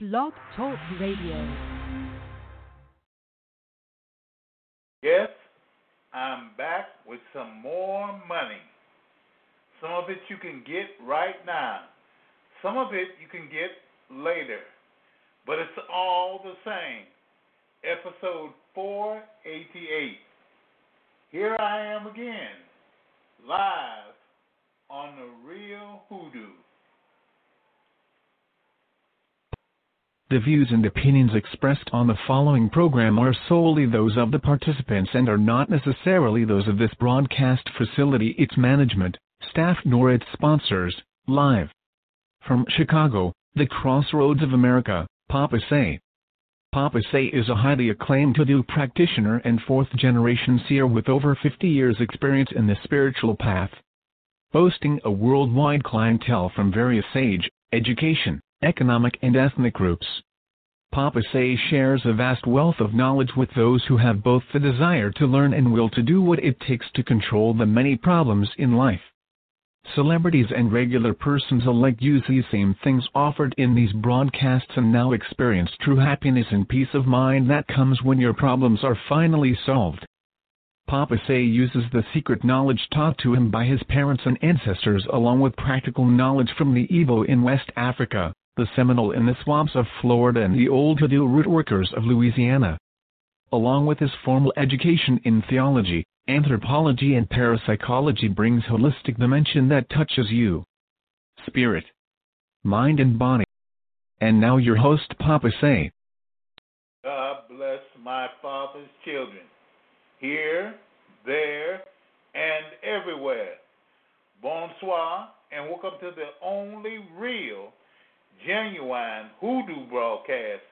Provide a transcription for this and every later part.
Blog Talk Radio. Yes, I'm back with some more money. Some of it you can get right now. Some of it you can get later. But it's all the same. Episode 488. Here I am again, live on the Real Hoodoo. The views and opinions expressed on the following program are solely those of the participants and are not necessarily those of this broadcast facility, its management, staff, nor its sponsors. Live from Chicago, the crossroads of America, Papa Say. Papa Say is a highly acclaimed hoodoo practitioner and fourth generation seer with over 50 years' experience in the spiritual path. Boasting a worldwide clientele from various age, education, economic and ethnic groups. Papa Say shares a vast wealth of knowledge with those who have both the desire to learn and will to do what it takes to control the many problems in life. Celebrities and regular persons alike use these same things offered in these broadcasts and now experience true happiness and peace of mind that comes when your problems are finally solved. Papa Say uses the secret knowledge taught to him by his parents and ancestors along with practical knowledge from the Igbo in West Africa, the Seminole in the swamps of Florida and the old Ladue root workers of Louisiana. Along with his formal education in theology, anthropology and parapsychology brings holistic dimension that touches you. Spirit, mind and body. And now your host Papa Say. God bless my father's children, here, there, and everywhere. Bonsoir, and welcome to the only real, genuine hoodoo broadcast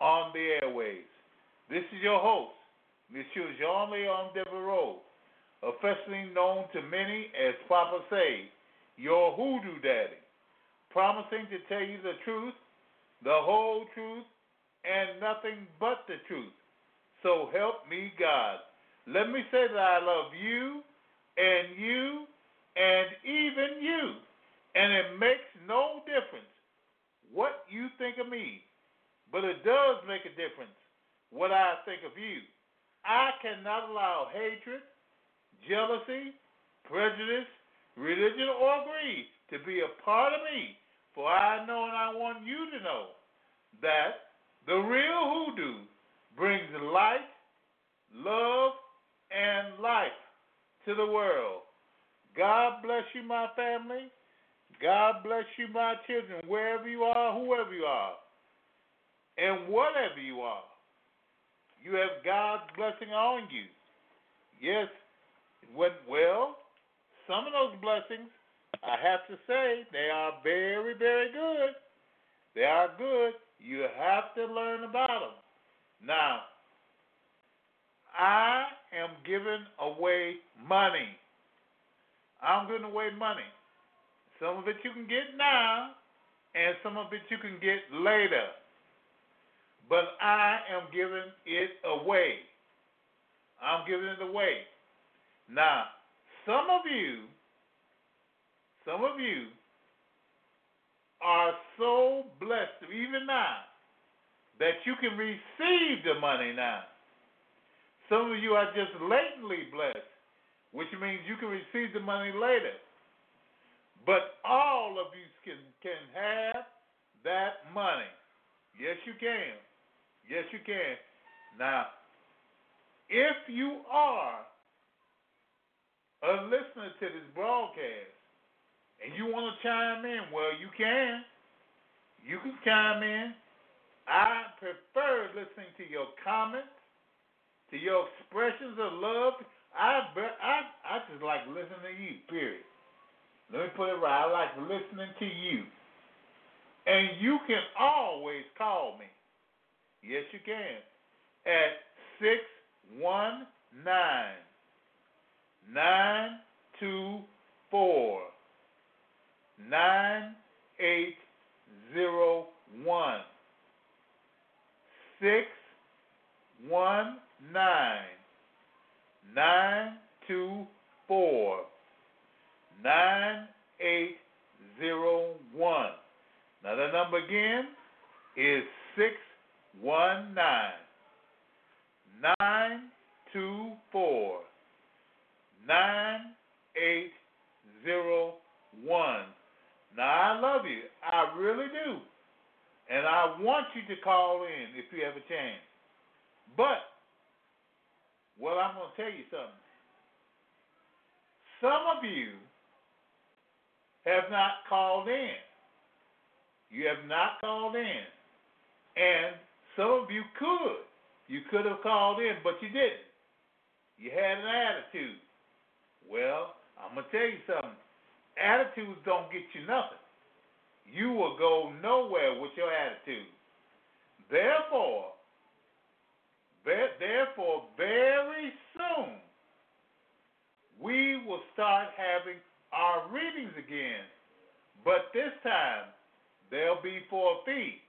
on the airways. This is your host, Monsieur Jean Leon Devereaux, officially known to many as Papa Say, your hoodoo daddy, promising to tell you the truth, the whole truth, and nothing but the truth. So help me God. Let me say that I love you and you and even you. And it makes no difference what you think of me, but it does make a difference what I think of you. I cannot allow hatred, jealousy, prejudice, religion, or greed to be a part of me. For I know and I want you to know that the real hoodoo brings light, love, and life to the world. God bless you, my family. God bless you, my children, wherever you are, whoever you are, and whatever you are. You have God's blessing on you. Yes, went well. Some of those blessings, I have to say, they are very, very good. They are good. You have to learn about them. Now, I am giving away money. I'm giving away money. Some of it you can get now, and some of it you can get later. But I am giving it away. I'm giving it away. Now, some of you, some of you are so blessed even now that you can receive the money now. Some of you are just latently blessed, which means you can receive the money later. But all of you can, can have that money. Yes, you can. Yes, you can. Now, if you are a listener to this broadcast and you want to chime in, well, you can. You can chime in. I prefer listening to your comments, to your expressions of love. I I I just like listening to you. Period. Let me put it right. I like listening to you. And you can always call me. Yes, you can. At 619 924 9801. 619 924 9801. Now, the number again is 619 924 9801. Now, I love you. I really do. And I want you to call in if you have a chance. But, well, I'm going to tell you something. Some of you have not called in. You have not called in. And some of you could. You could have called in, but you didn't. You had an attitude. Well, I'm going to tell you something. Attitudes don't get you nothing. You will go nowhere with your attitude. Therefore, therefore, very soon, we will start having our readings again. But this time, they'll be for a fee.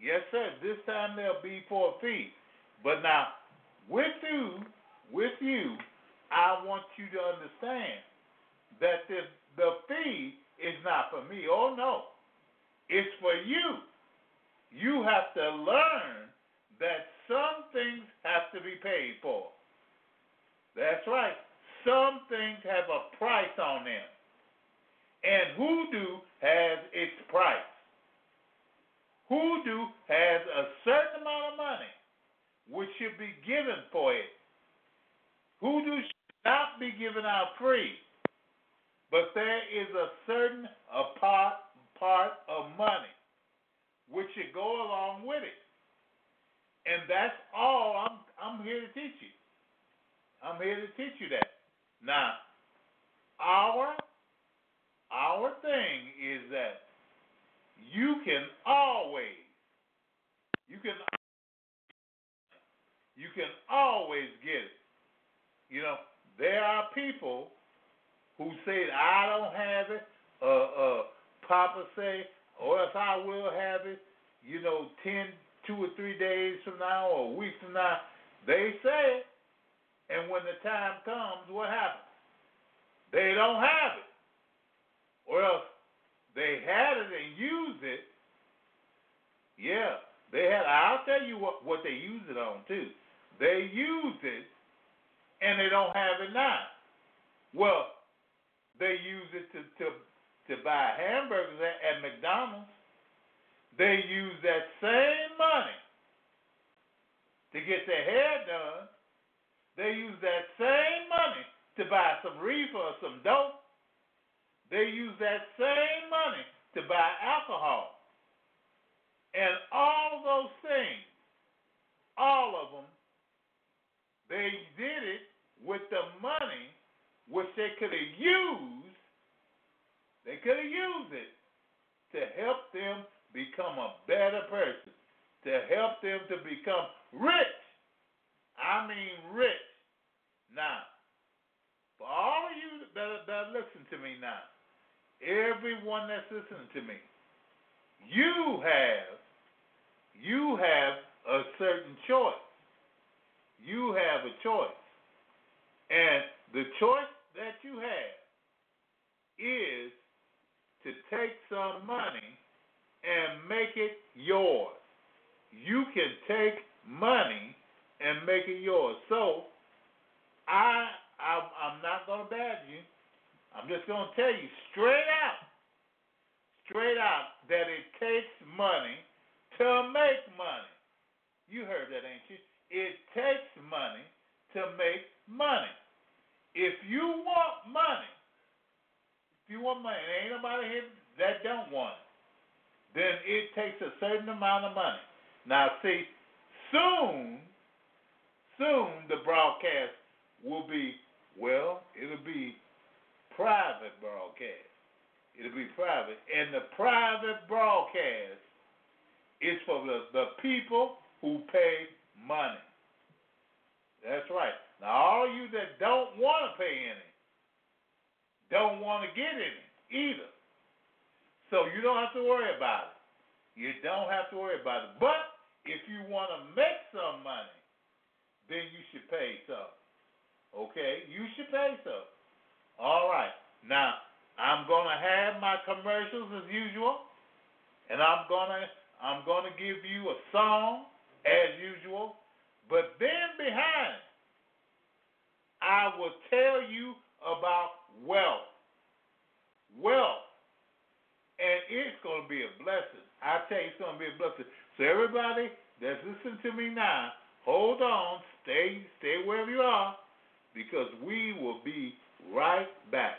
Yes, sir. This time they'll be for a fee. But now, with you, with you, I want you to understand that the the fee is not for me. Oh no, it's for you. You have to learn that some things have to be paid for. That's right. Some things have a price on them. And hoodoo has its price. Hoodoo has a certain amount of money which should be given for it. Hoodoo should not be given out free. But there is a certain a part part of money which should go along with it. And that's all I'm I'm here to teach you. I'm here to teach you that. Now, our our thing is that you can always you can you can always get it. You know, there are people who say I don't have it, uh uh Papa say, or if I will have it, you know, ten, two or three days from now or a week from now, they say it. And when the time comes, what happens? They don't have it. Or else they had it and used it. Yeah, they had. I'll tell you what what they use it on too. They used it, and they don't have it now. Well, they use it to to to buy hamburgers at, at McDonald's. They use that same money to get their hair done. They use that same money to buy some reefer or some dope. They use that same money to buy alcohol. And all those things, all of them, they did it with the money which they could have used. They could have used it to help them become a better person, to help them to become rich. I mean rich. Now, for all of you that, that listen to me now, everyone that's listening to me, you have you have a certain choice. You have a choice. And the choice that you have is to take some money and make it yours. You can take money and make it yours. So I, I I'm not gonna bad you. I'm just to tell you straight out, straight out, that it takes money to make money. You heard that, ain't you? It takes money to make money. If you want money, if you want money, and ain't nobody here that don't want it, then it takes a certain amount of money. Now, see, soon, soon the broadcast will be, well, it'll be private broadcast. It'll be private. And the private broadcast is for the, the people who pay money. That's right. Now, all you that don't want to pay any, don't want to get any either. So you don't have to worry about it. You don't have to worry about it. But if you want to make some money, then you should pay some. Okay? You should pay some. All right. Now, I'm going to have my commercials as usual, and I'm going to I'm going to give you a song as usual, but then behind, I will tell you about wealth. Wealth. And it's going to be a blessing. I tell you, it's going to be a blessing. So everybody that's listening to me now, hold on, stay, stay wherever you are, because we will be right back.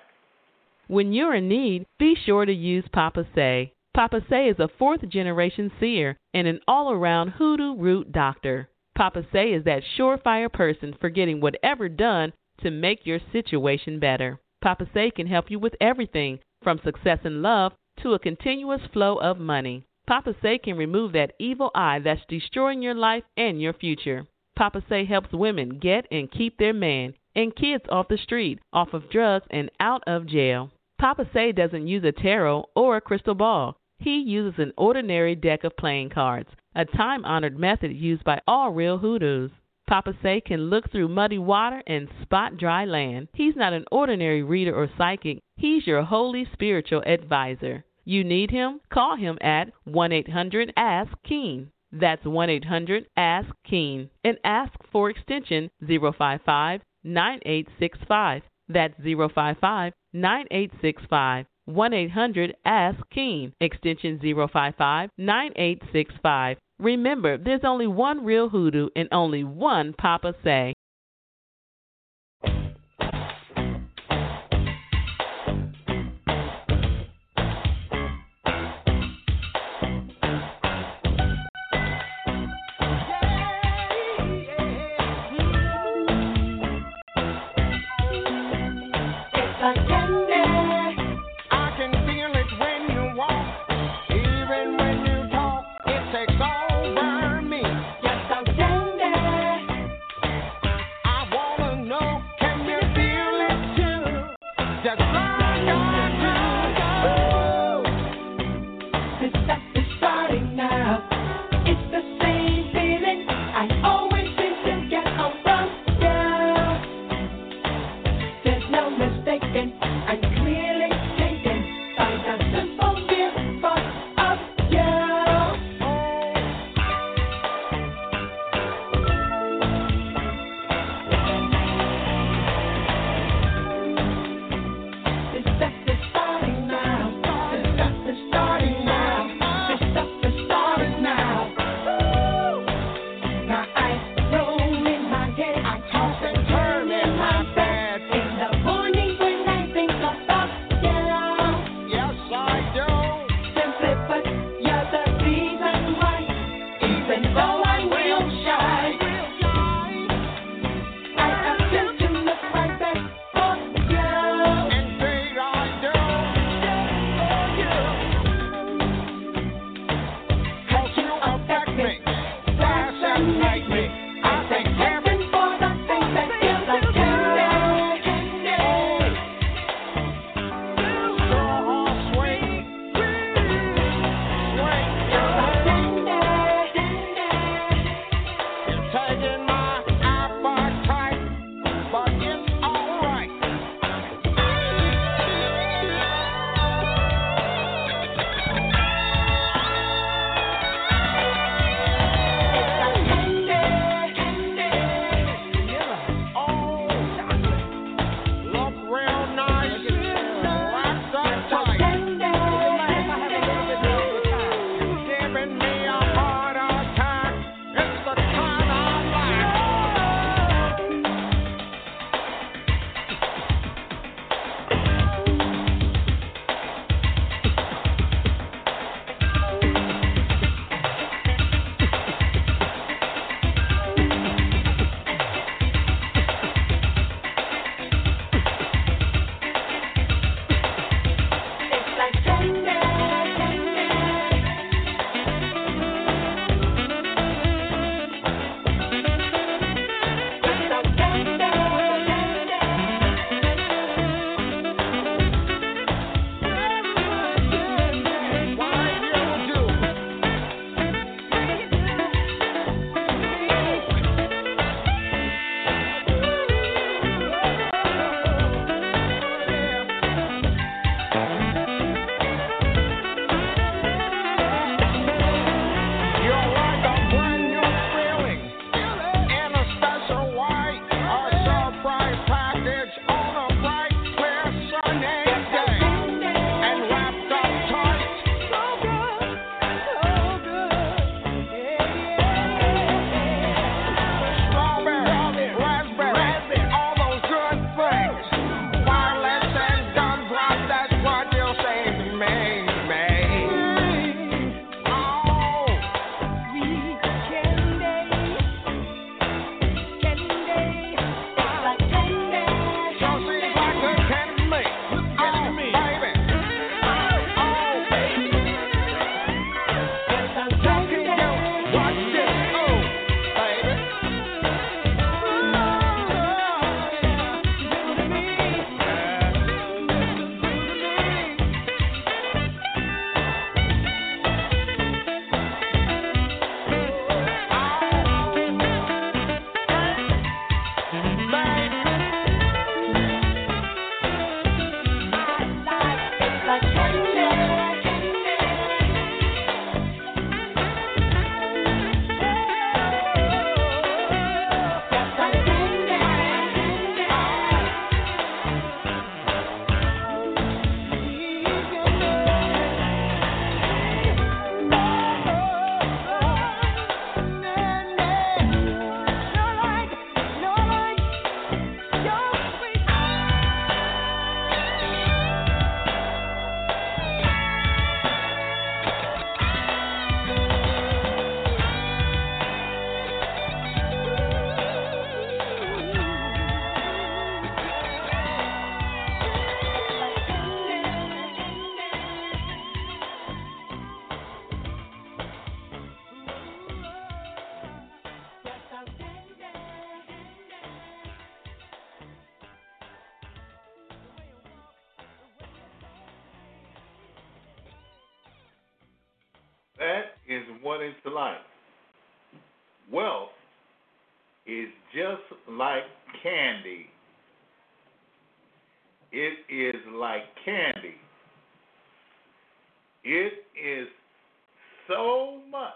When you're in need, be sure to use Papa Say. Papa Say is a fourth generation seer and an all around hoodoo root doctor. Papa Say is that surefire person for getting whatever done to make your situation better. Papa Say can help you with everything from success in love to a continuous flow of money. Papa Say can remove that evil eye that's destroying your life and your future. Papa Say helps women get and keep their man and kids off the street, off of drugs, and out of jail. Papa Say doesn't use a tarot or a crystal ball. He uses an ordinary deck of playing cards, a time honored method used by all real hoodoos. Papa Say can look through muddy water and spot dry land. He's not an ordinary reader or psychic, he's your holy spiritual advisor. You need him? Call him at 1 800 Ask Keen. That's 1 800 Ask Keen and ask for extension 055 9865. That's 055 9865. 1 800 Ask Keen, extension 055 9865. Remember, there's only one real hoodoo and only one Papa Say. That is what it's like. Wealth is just like candy. It is like candy. It is so much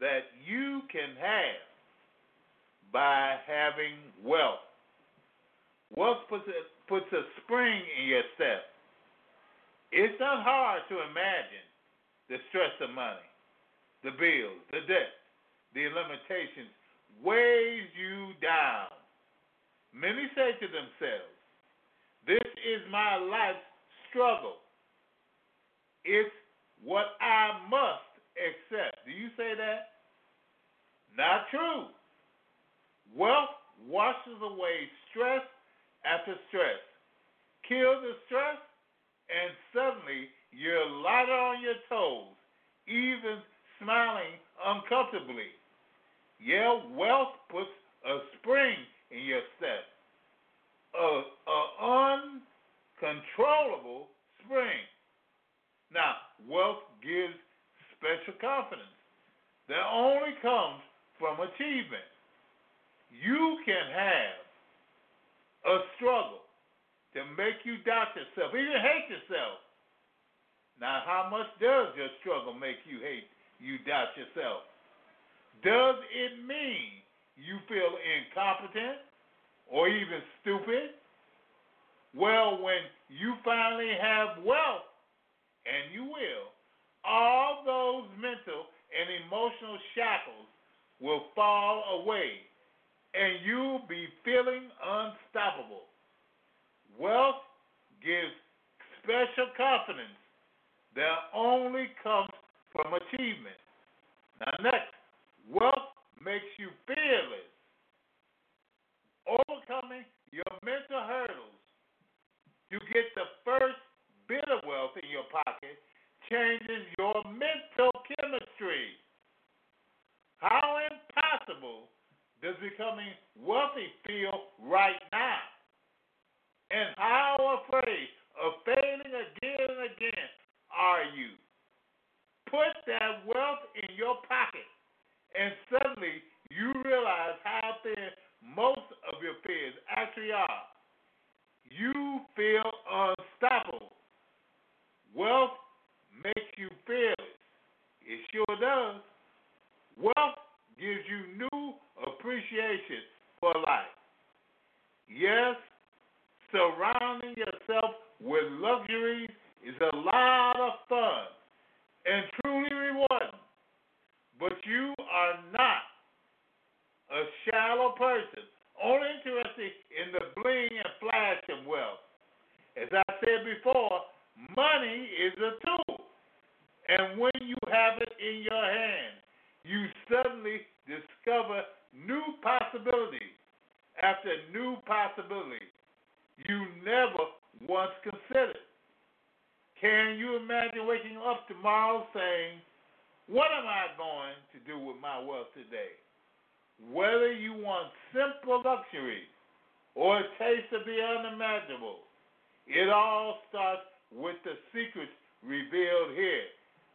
that you can have by having wealth. Wealth puts a, puts a spring in your step. It's not hard to imagine the stress of money, the bills, the debt, the limitations weighs you down. Many say to themselves, This is my life's struggle. It's what I must accept. Do you say that? Not true. Wealth washes away stress after stress. Kill the stress, and suddenly you're lighter on your toes, even smiling uncomfortably. Yeah, wealth puts a spring in your step, a, a uncontrollable spring. Now, wealth gives special confidence that only comes from achievement. You can have a struggle to make you doubt yourself, even hate yourself. Now, how much does your struggle make you hate, you doubt yourself? Does it mean you feel incompetent or even stupid? Well, when you finally have wealth, and you will, all those mental and emotional shackles will fall away and you'll be feeling unstoppable. Wealth gives special confidence that only comes from achievement. Now, next, wealth makes you fearless. Overcoming your mental hurdles, you get the first bit of wealth in your pocket changes your mental chemistry. How impossible does becoming wealthy feel right now? And how afraid of failing again and again are you? Put that wealth in your pocket, and suddenly you realize how thin most of your fears actually are. You feel unstoppable. Wealth makes you fearless. It sure does. Wealth gives you new appreciation for life. Yes, surrounding yourself with luxuries is a lot of fun and truly rewarding. But you are not a shallow person, only interested in the bling and flash of wealth. As I said before, Money is a tool. And when you have it in your hand, you suddenly discover new possibilities after new possibilities you never once considered. Can you imagine waking up tomorrow saying, What am I going to do with my wealth today? Whether you want simple luxury or a taste of the unimaginable, it all starts with the secrets revealed here.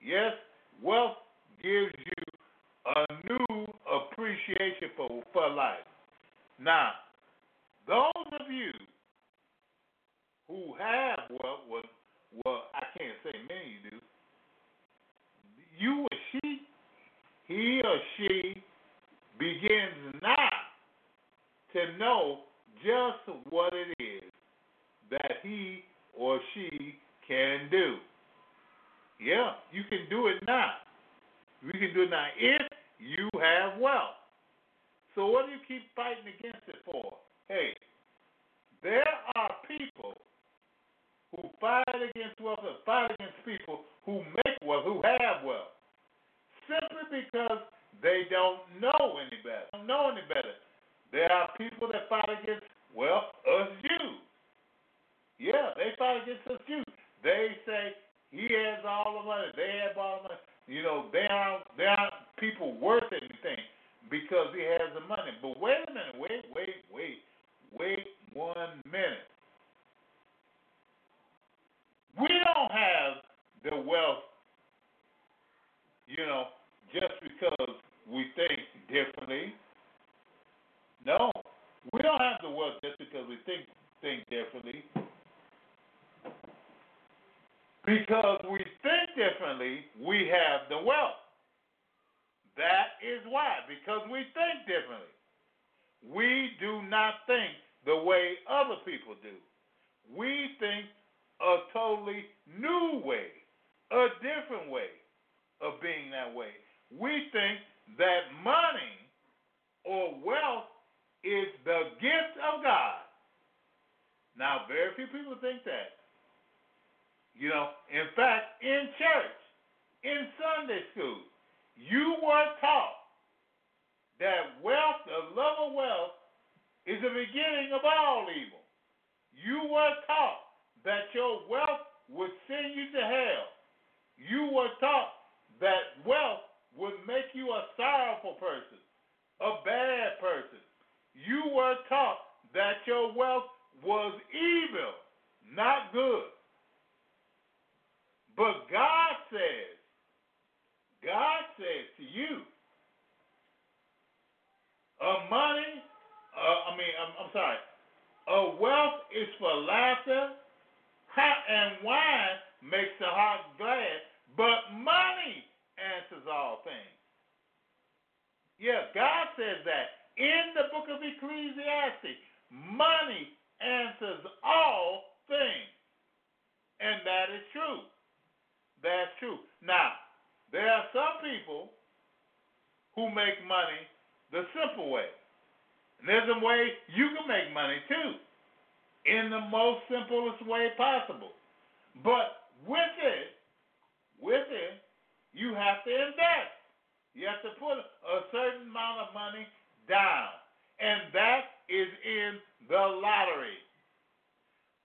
Yes, wealth gives you a new appreciation for, for life. Now, those of you who have wealth, well, I can't say many do, you or she, he or she begins now to know just what it is that he or she can do. Yeah, you can do it now. We can do it now if you have wealth. So what do you keep fighting against it for? Hey, there are people who fight against wealth and fight against people who make wealth, who have wealth, simply because they don't know any better. Don't know any better. There are people that fight against well us Jews. Yeah, they fight against us Jews. They say he has all the money. They have all the money. You know, they aren't they aren't people worth anything because he has the money. But wait a minute, wait, wait, wait, wait one minute. We don't have the wealth you know, just because we think differently. No, we don't have the wealth just because we think think differently. Because we think differently, we have the wealth. That is why, because we think differently. We do not think the way other people do. We think a totally new way, a different way of being that way. We think that money or wealth is the gift of God. Now, very few people think that. You know, in fact, in church, in Sunday school, you were taught that wealth, the love of wealth, is the beginning of all evil. You were taught that your wealth would send you to hell. You were taught that wealth would make you a sorrowful person, a bad person. You were taught that your wealth was evil, not good. But God says, God says to you, a money, uh, I mean, I'm, I'm sorry, a wealth is for laughter, and wine makes the heart glad, but money answers all things. Yeah, God says that in the book of Ecclesiastes. Money answers all things. And that is true. That's true. Now, there are some people who make money the simple way. And there's a way you can make money too, in the most simplest way possible. But with it, with it, you have to invest. You have to put a certain amount of money down, and that is in the lottery.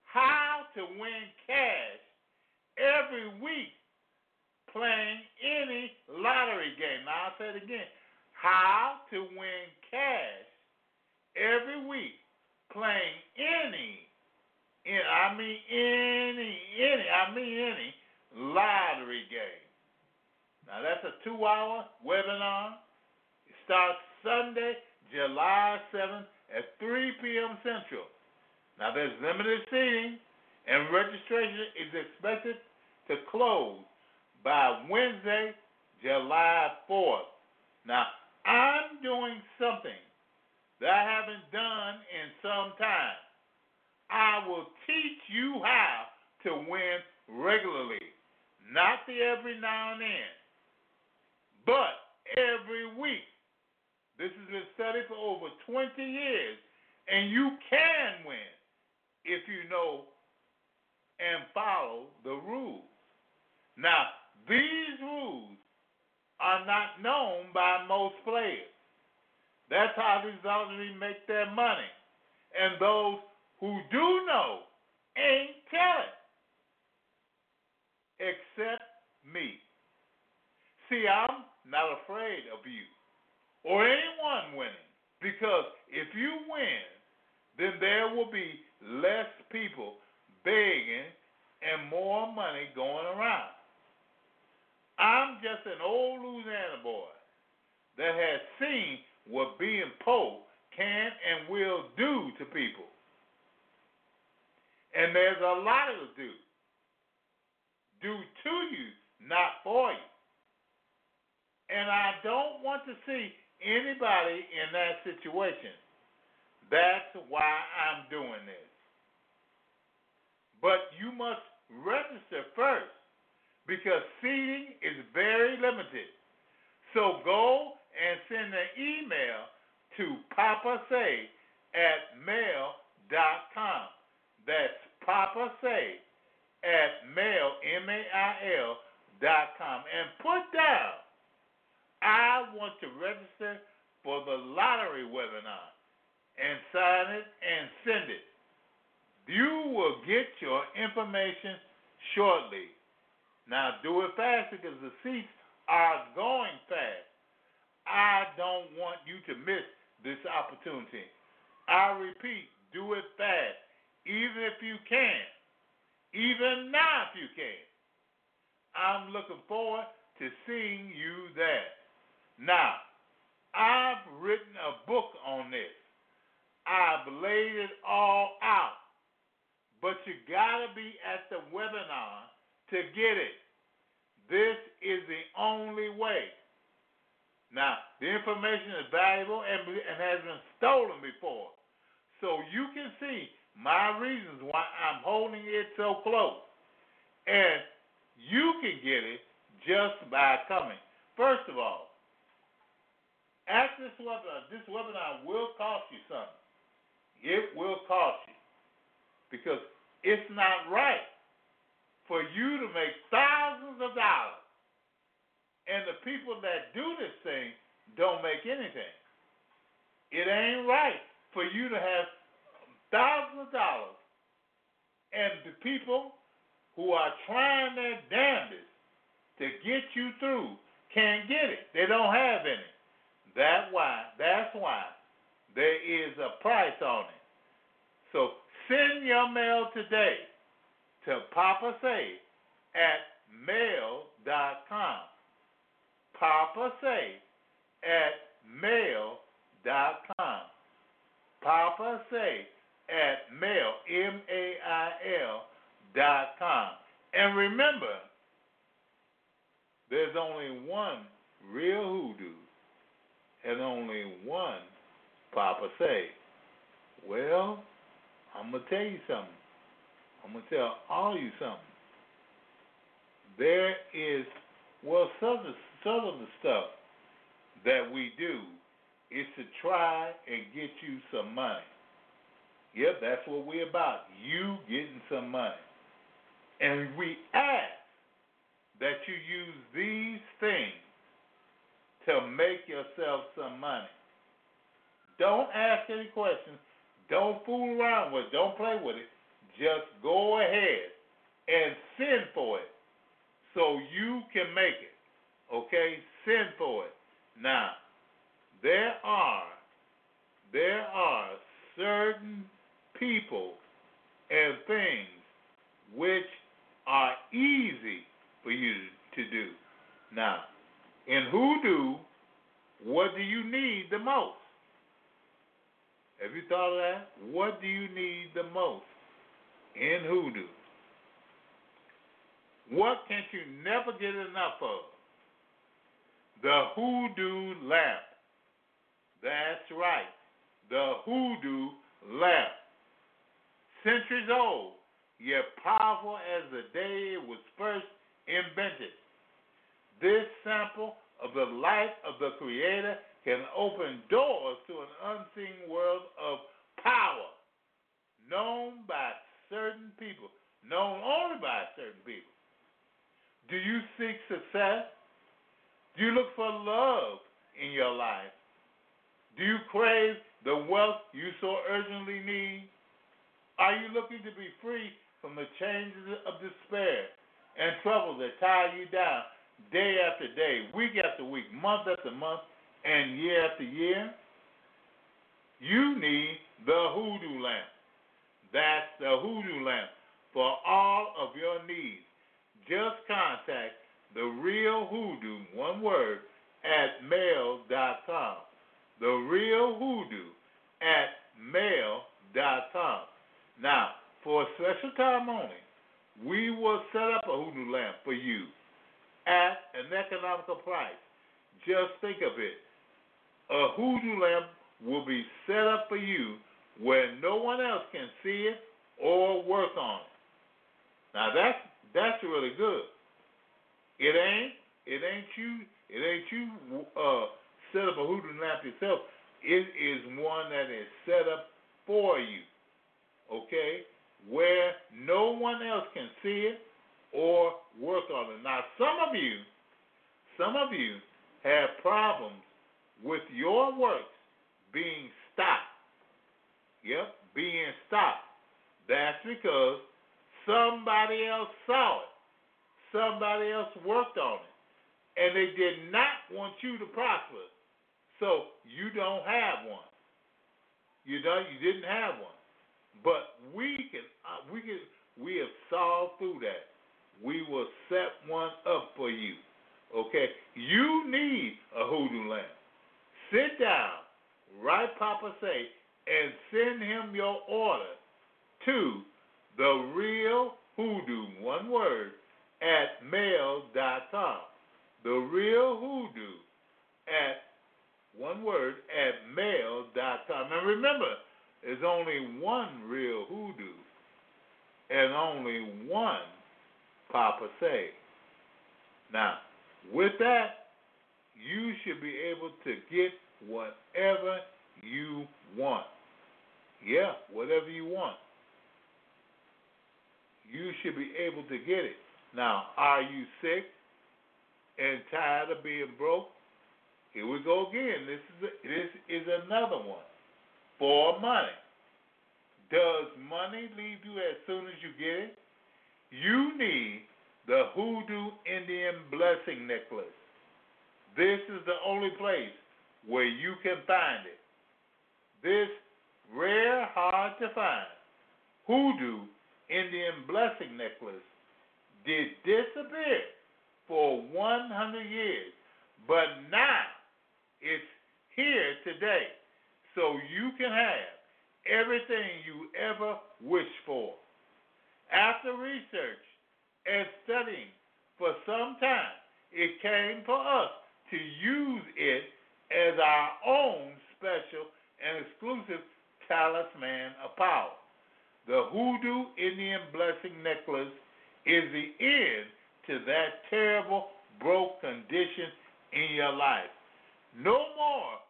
How to win cash every week playing any lottery game. Now, I'll say it again. How to win cash every week playing any, I mean any, any, I mean any lottery game. Now, that's a two hour webinar. It starts Sunday, July 7th at 3 p.m. Central. Now, there's limited seating, and registration is expected to close by Wednesday, July 4th. Now, I'm doing something that I haven't done in some time. I will teach you how to win regularly, not the every now and then, but every week. This has been studied for over 20 years, and you can win if you know and follow the rules. Now, these rules are not known by most players. That's how these lotteries make their money. And those who do know ain't telling, except me. See, I'm not afraid of you or anyone winning. Because if you win, then there will be less people begging and more money going around. I'm just an old Louisiana boy that has seen what being poor can and will do to people. And there's a lot of do. Do to you, not for you. And I don't want to see anybody in that situation. That's why I'm doing this. But you must register first because seating is very limited. So go and send an email to Papa Say at mail.com. That's Papa Say at mail, M-A-I-L dot com. And put down, I want to register for the lottery webinar and sign it and send it. You will get your information shortly. Now do it fast because the seats are going fast. I don't want you to miss this opportunity. I repeat, do it fast, even if you can. Even now, if you can. I'm looking forward to seeing you there. Now, I've written a book on this. I've laid it all out. But you got to be at the webinar to get it. This is the only way. Now, the information is valuable and, and has been stolen before. So you can see my reasons why I'm holding it so close. And you can get it just by coming. First of all, at this webinar, this webinar will cost you something. It will cost you. Because it's not right for you to make thousands of dollars and the people that do this thing don't make anything. It ain't right for you to have thousands of dollars and the people who are trying their damnedest to get you through can't get it. They don't have any. That why that's why there is a price on it. So send your mail today to Papa Say at mail.com. Papa Say at mail.com. Papa Say at mail, M A I L dot com. And remember, there's only one real hoodoo and only one Papa Say. Well, I'm going to tell you something. I'm going to tell all you something. There is, well, some of, the, some of the stuff that we do is to try and get you some money. Yep, that's what we're about. You getting some money. And we ask that you use these things to make yourself some money. Don't ask any questions. Don't fool around with it. Don't play with it. Just go ahead and send for it so you can make it. Okay? Send for it. Now, there are there are certain people and things which are easy for you to do. Now, in hoodoo, what do you need the most? Have you thought of that? What do you need the most in hoodoo? What can't you never get enough of? The hoodoo lamp. That's right. The hoodoo lamp centuries old, yet powerful as the day it was first invented. This sample of the life of the Creator can open doors to an unseen world of power known by certain people, known only by certain people. Do you seek success? Do you look for love in your life? Do you crave the wealth you so urgently need? Are you looking to be free from the changes of despair and trouble that tie you down day after day, week after week, month after month, and year after year? You need the hoodoo lamp. That's the hoodoo lamp for all of your needs. Just contact the real hoodoo, one word, at mail.com. The real hoodoo at mail.com. Now, for a special time only, we will set up a hoodoo lamp for you at an economical price. Just think of it. A hoodoo lamp will be set up for you where no one else can see it or work on it. Now that's that's really good. It ain't it ain't you it ain't you uh, set up a hoodoo lamp yourself. It is one that is set up for you okay, where no one else can see it or work on it. Now, some of you, some of you have problems with your works being stopped. Yep, being stopped. That's because somebody else saw it. Somebody else worked on it. And they did not want you to prosper. So you don't have one. You don't you didn't have one. But we can, uh, we can, we have solved through that. We will set one up for you. Okay, you need a hoodoo lamp. Sit down, write Papa Say and send him your order to the real hoodoo, one word, at mail.com. The real hoodoo at one word at mail.com. And remember, there's only one real hoodoo and only one Papa Say. Now, with that, you should be able to get whatever you want. Yeah, whatever you want. You should be able to get it. Now, are you sick and tired of being broke? Here we go again. This is a, this is another one for money. Does money leave you as soon as you get it? You need the Hoodoo Indian Blessing Necklace. This is the only place where you can find it. This rare, hard to find Hoodoo Indian Blessing Necklace did disappear for 100 years, but now it's here today. So you can have everything you ever wished for. After research and studying for some time, it came for us to use it as our own special and exclusive talisman of power. The Hoodoo Indian Blessing Necklace is the end to that terrible broke condition in your life. No more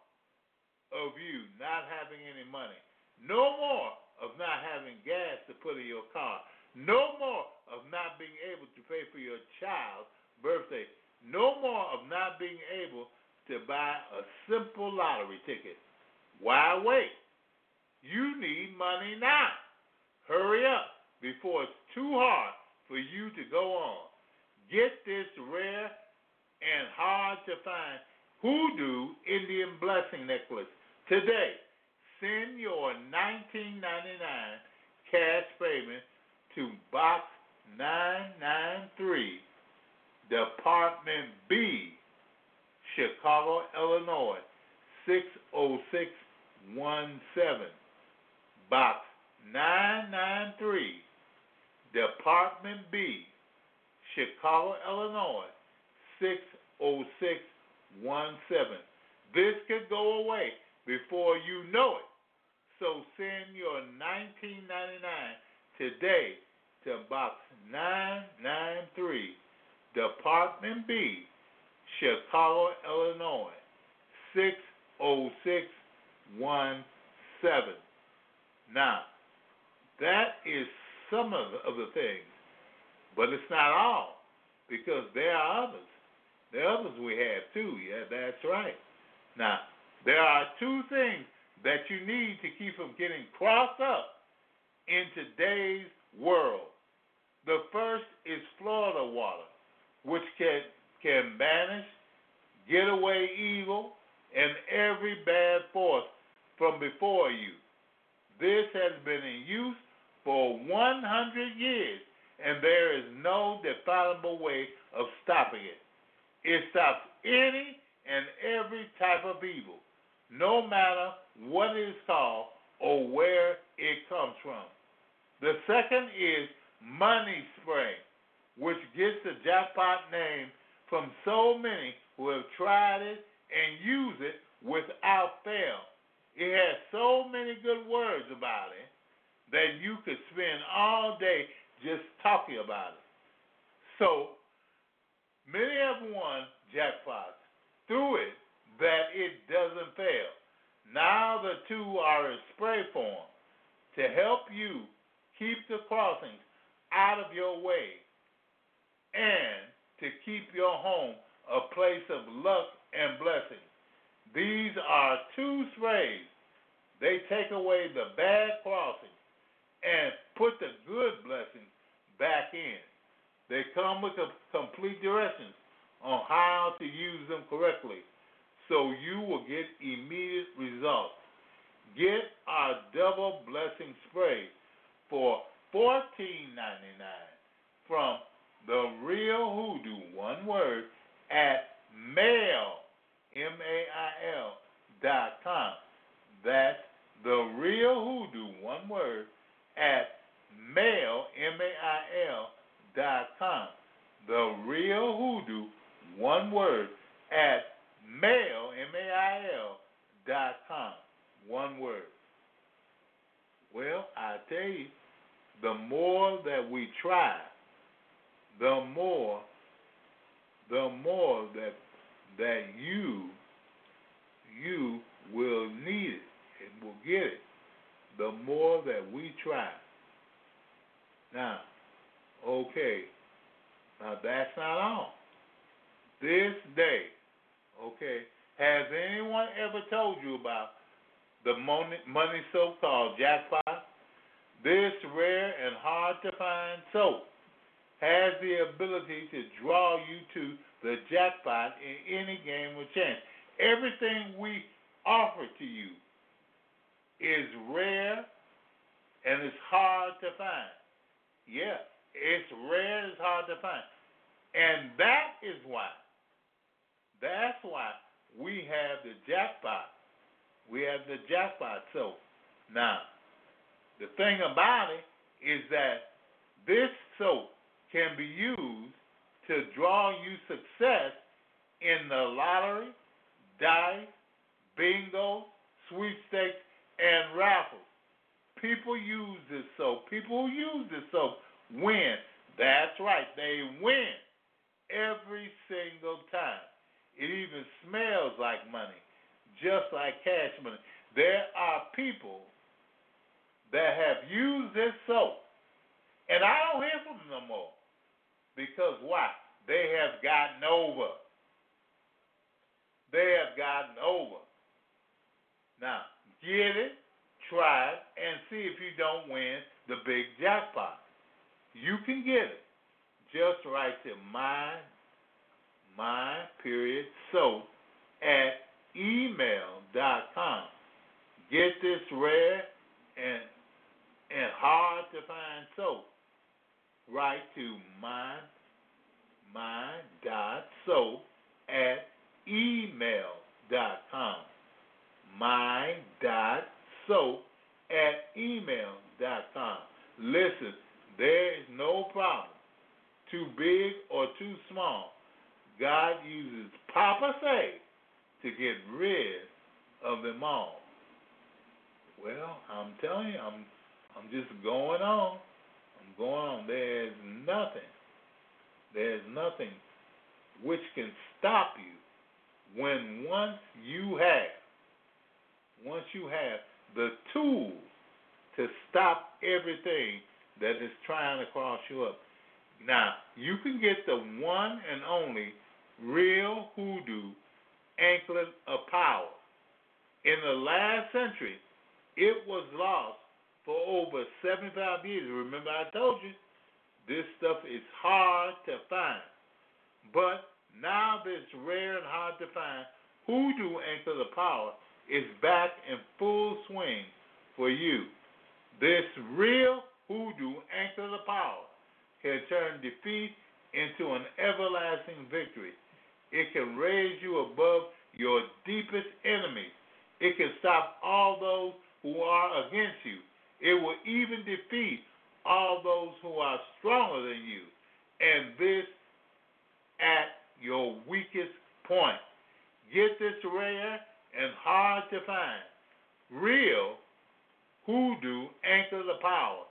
of you not having any money. No more of not having gas to put in your car. No more of not being able to pay for your child's birthday. No more of not being able to buy a simple lottery ticket. Why wait? You need money now. Hurry up before it's too hard for you to go on. Get this rare and hard to find Hoodoo Indian Blessing Necklace today. Send your 1999 cash payment to Box 993, Department B, Chicago, Illinois 60617. Box 993, Department B, Chicago, Illinois 60617. This could go away before you know it. So send your 1999 today to Box 993, Department B, Chicago, Illinois 60617. Now, that is some of the, of the things, but it's not all, because there are others. There are others we have too. Yeah, that's right. Now, there are two things that you need to keep from getting crossed up in today's world. The first is Florida water, which can can banish, get away evil, and every bad force from before you. This has been in use for 100 years, and there is no definable way of stopping it. It stops any and every type of evil, no matter what it is called or where it comes from. The second is money spray, which gets the jackpot name from so many who have tried it and use it without fail. It has so many good words about it that you could spend all day just talking about it. So many have won jackpots through it that it doesn't fail. Now the two are in spray form to help you keep the crossings out of your way and to keep your home a place of luck and blessing. These are two sprays. They take away the bad crossings and put the good blessings back in. They come with complete directions on how to use them correctly so you will get immediate results. Get our double blessing spray for $14.99 from the real hoodoo, one word, at mail, M A I L dot com. That's the real hoodoo, one word, at mail, M-A-I-L, dot com. The real hoodoo, one word, at mail, M-A-I-L, dot com. One word. Well, I tell you, the more that we try, the more, the more that that you you will need it and will get it. The more that we try. Now, okay, now that's not all. This day, okay, has anyone ever told you about the money, money soap called jackpot? This rare and hard to find soap has the ability to draw you to the jackpot in any game of chance. Everything we offer to you is rare and it's hard to find. Yeah, it's rare, it's hard to find. And that is why, that's why we have the jackpot. We have the jackpot soap. Now, the thing about it is that this soap can be used to draw you success in the lottery, dice, bingo, sweepstakes, and raffles. People use this soap. People who use this soap win. That's right, they win every single time. It even smells like money, just like cash money. There are people that have used this soap, and I don't hear from them no more. Because why? They have gotten over. They have gotten over. Now, get it, try it, and see if you don't win the big jackpot. You can get it. Just write to my my period soap at email.com. Get this rare and and hard to find soap. Write to my my dot soap at email.com. My dot soap at email.com. Listen, there is no problem, too big or too small. God uses Papa Say to get rid of them all. Well, I'm telling you, I'm I'm just going on. I'm going on. There's nothing. There's nothing which can stop you when once you have once you have the tools to stop everything that is trying to cross you up. Now, you can get the one and only real hoodoo anklet of power. In the last century, it was lost for over 75 years. Remember, I told you this stuff is hard to find. But now this rare and hard to find hoodoo anklet of power is back in full swing for you. This real hoodoo anklet of power can turn defeat into an everlasting victory. It can raise you above your deepest enemies. It can stop all those who are against you. It will even defeat all those who are stronger than you. And this at your weakest point. Get this rare and hard to find, real hoodoo anklet of power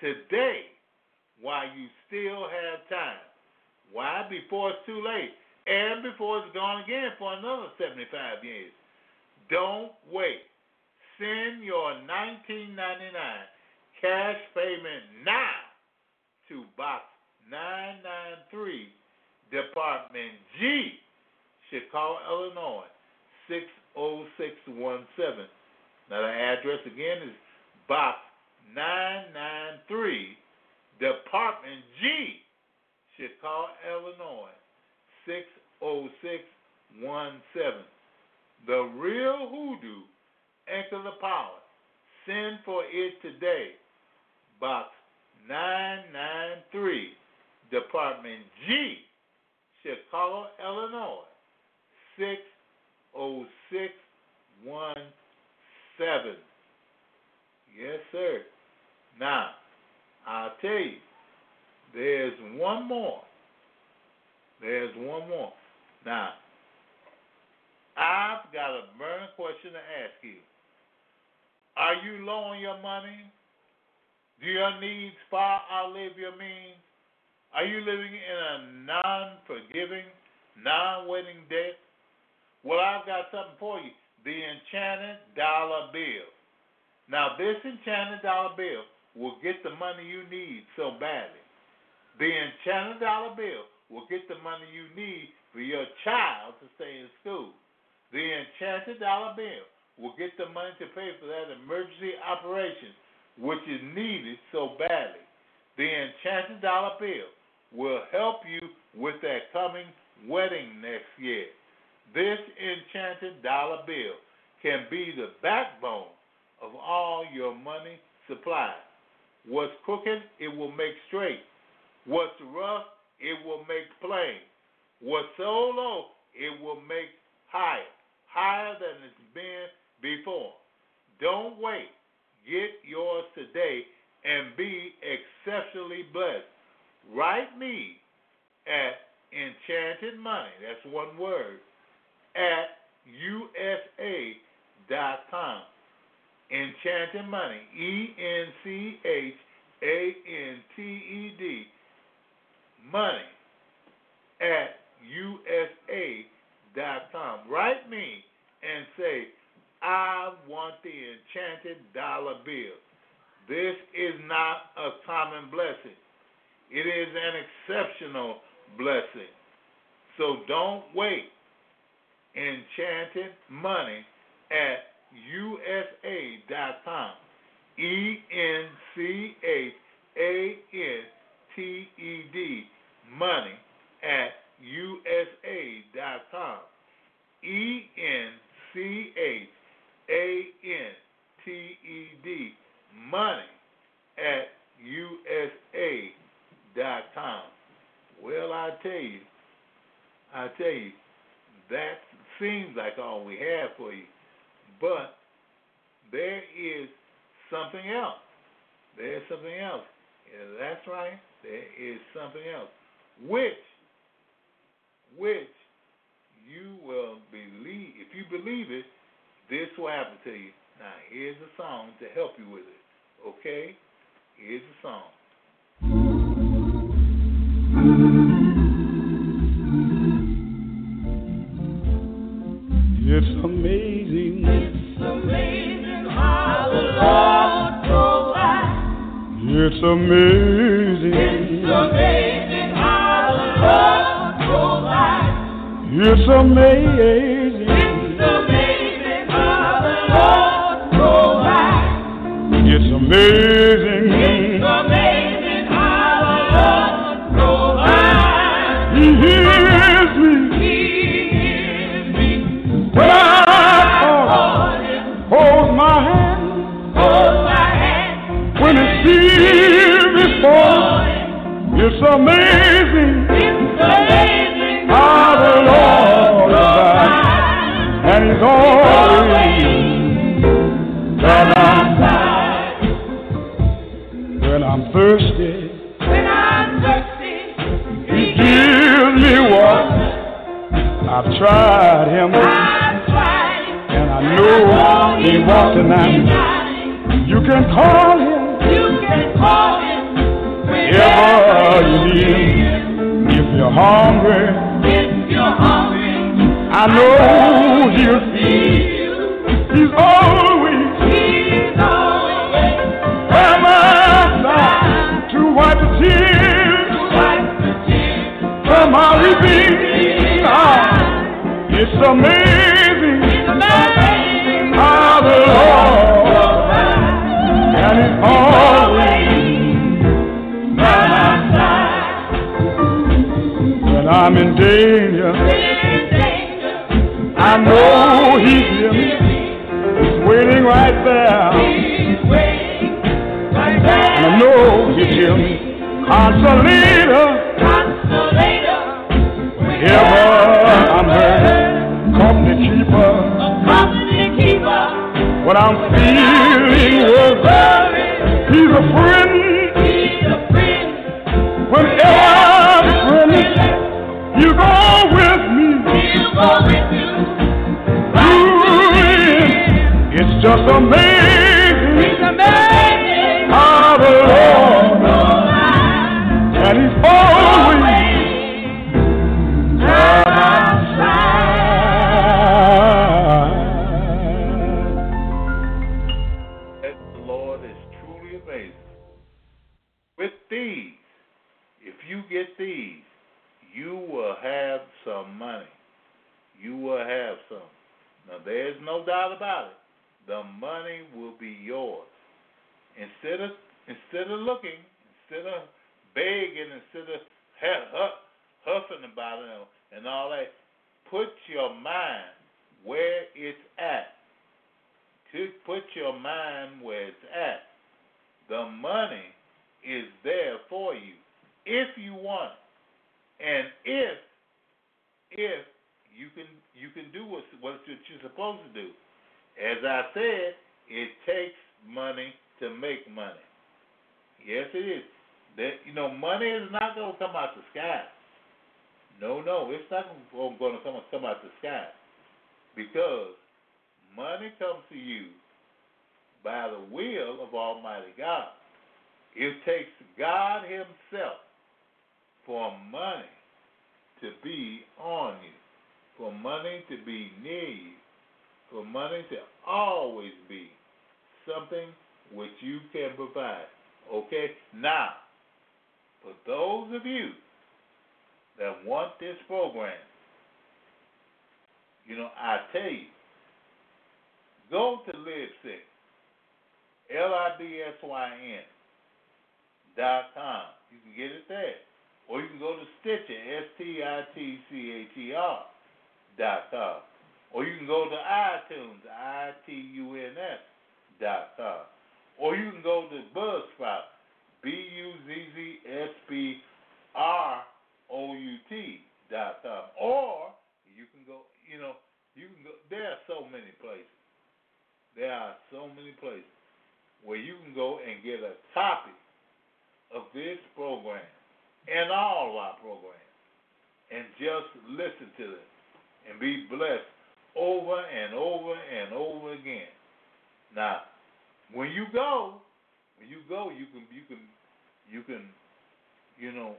today while you still have time. Why? Before it's too late and before it's gone again for another 75 years. Don't wait. Send your 1999 cash payment now to Box 993, Department G, Chicago, Illinois, 60617. Now, the address again is Box 993, Department G, Chicago, Illinois, 60617. 0617. The real hoodoo, Anklet of Power. Send for it today. Box 993, Department G, Chicago, Illinois 60617. Yes, sir. Now, I'll tell you, there's one more. There's one more got a burning question to ask you. Are you low on your money? Do your needs far outlive your means? Are you living in a non forgiving, non waiting debt? Well, I've got something for you the enchanted dollar bill. Now, this enchanted dollar bill will get the money you need so badly. The enchanted dollar bill will get the money you need for your child to stay in school. The enchanted dollar bill will get the money to pay for that emergency operation, which is needed so badly. The enchanted dollar bill will help you with that coming wedding next year. This enchanted dollar bill can be the backbone of all your money supply. What's crooked, it will make straight. What's rough, it will make plain. What's so low, it will make higher, higher than it's been before. Don't wait. Get yours today and be exceptionally blessed. Write me at enchanted money, that's one word, at usa.com. Enchanted Money, E N C H A N T E D, money at usa.com. Write me and say, I want the enchanted dollar bill. This is not a common blessing. It is an exceptional blessing. So don't wait enchanted money at usa.com. E N C H A N T E D, money at usa.com. E N I've tried Him, I've tried it. and I know He won't deny me. You can call Him. You can call him whenever you need Him. If you're hungry, If you're hungry, I know He'll feed. you. He's always He's always by my to wipe the tears wipe the tears from my eyes. It's amazing amazing how the Lord and He's always by my side when I'm in danger. I know He's here. He's waiting right there. And I know He's here. Consolator, wherever I'm hurt. When I'm feeling worried, he's a friend. Whenever I'm friendly, you go with me. He'll go with you. It's just amazing. Get these, you will have some money. You will have some. Now, there's no doubt about it. The money will be yours. Instead of instead of looking, instead of begging, instead of hu- hu- huffing about it and all that, put your mind where it's at to put your mind where it's at. The money is there for you if you want it. And if if you can you can do what what you're supposed to do. As I said, it takes money to make money. Yes, it is. That you know, money is not going to come out the sky. No, no, it's not going to come come out the sky because money comes to you by the will of Almighty God. It takes God Himself for money to be on you, for money to be near you, for money to always be something which you can provide. Okay? Now, for those of you that want this program, you know, I tell you, go to Libsyn, L-I-B-S-Y-N dot com. You can get it there. Or you can go to Stitcher, S-T-I-T-C-H-E-R dot com. Or you can go to iTunes, I-T-U-N-S dot com. Or you can go to Buzzsprout, B-U-Z-Z-S-P-R-O-U-T dot com. Or you can go, you know, you can go, there are so many places. There are so many places where you can go and get a copy of this program and all of our programs and just listen to them and be blessed over and over and over again. Now, when you go, when you go, you can you can you can you know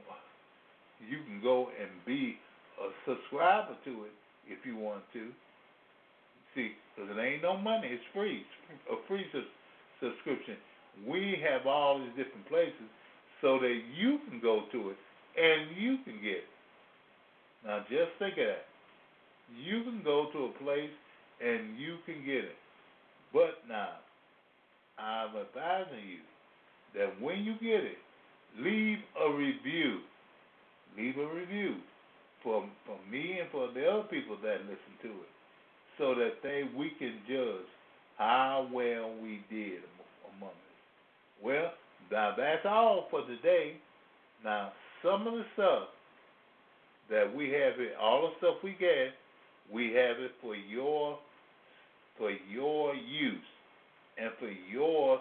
you can go and be a subscriber to it if you want to. See, because it ain't no money; it's free. It's a free sus- subscription. We have all these different places so that you can go to it and you can get it. Now, just think of that. You can go to a place and you can get it. But now, I'm advising you that when you get it, leave a review. Leave a review for for me and for the other people that listen to it, so that they we can judge how well we did am- among us. Well, now that's all for today. Now, some of the stuff that we have here, all the stuff we get, we have it for your for your use and for your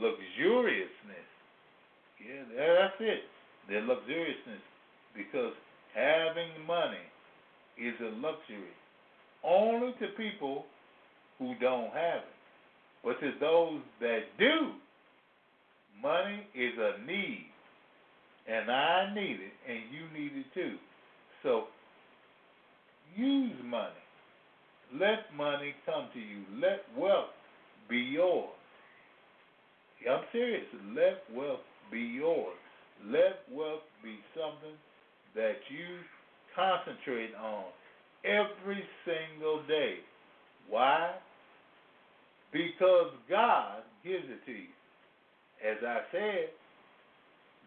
luxuriousness. Yeah, that's it. The luxuriousness. Because having money is a luxury only to people who don't have it. But to those that do, money is a need. And I need it, and you need it too. So use money. Let money come to you. Let wealth be yours. I'm serious. Let wealth be yours. Let wealth be something that you concentrate on every single day. Why? Because God gives it to you. As I said,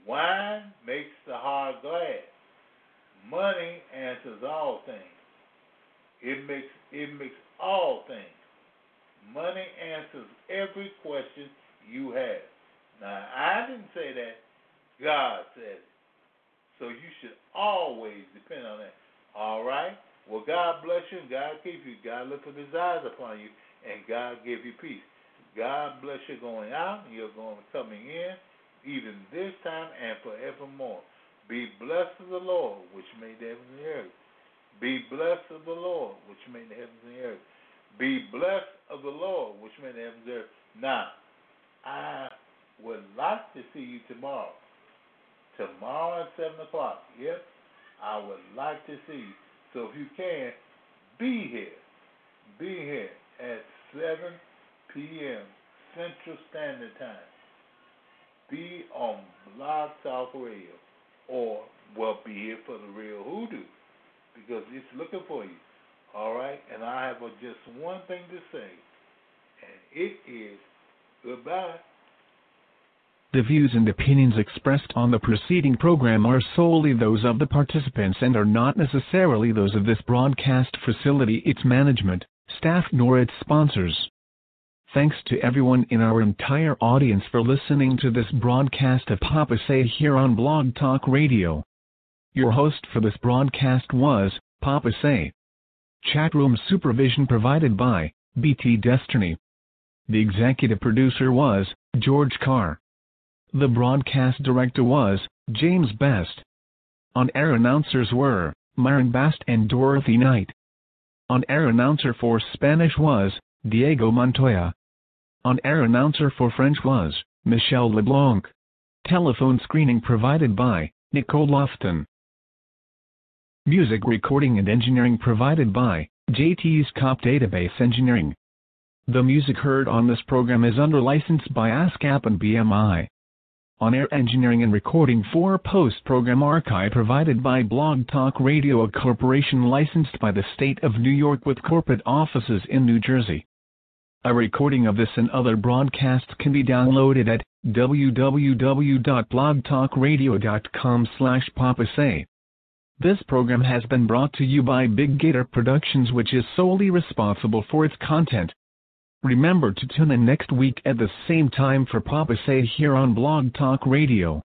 wine makes the heart glad. Money answers all things. It makes it makes all things. Money answers every question you have. Now I didn't say that. God said it. So you should always depend on that. All right? Well, God bless you and God keep you. God lift up his eyes upon you and God give you peace. God bless you going out and you're going coming in, even this time and forevermore. Be blessed of the Lord, which made the heavens and the earth. Be blessed of the Lord, which made the heavens and the earth. Be blessed of the Lord, which made the heavens and the earth. Now, I would like to see you tomorrow. Tomorrow at 7 o'clock. Yep, I would like to see you. So if you can, be here. Be here at 7 p.m. Central Standard Time. Be on Blog Talk Radio. Or, well, be here for the real hoodoo. Because it's looking for you. All right? And I have just one thing to say. And it is goodbye. The views and opinions expressed on the preceding program are solely those of the participants and are not necessarily those of this broadcast facility, its management, staff, nor its sponsors. Thanks to everyone in our entire audience for listening to this broadcast of Papa Say here on Blog Talk Radio. Your host for this broadcast was Papa Say. Chatroom supervision provided by BT Destiny. The executive producer was George Carr. The broadcast director was James Best. On-air announcers were Myron Bast and Dorothy Knight. On-air announcer for Spanish was Diego Montoya. On-air announcer for French was Michelle LeBlanc. Telephone screening provided by Nicole Lofton. Music recording and engineering provided by JT's Cop Database Engineering. The music heard on this program is under license by ASCAP and BMI. On-air engineering and recording for post-program archive provided by Blog Talk Radio, a corporation licensed by the state of New York with corporate offices in New Jersey. A recording of this and other broadcasts can be downloaded at www.blogtalkradio.com slash papasay. This program has been brought to you by Big Gator Productions which is solely responsible for its content. Remember to tune in next week at the same time for Papa Say here on Blog Talk Radio.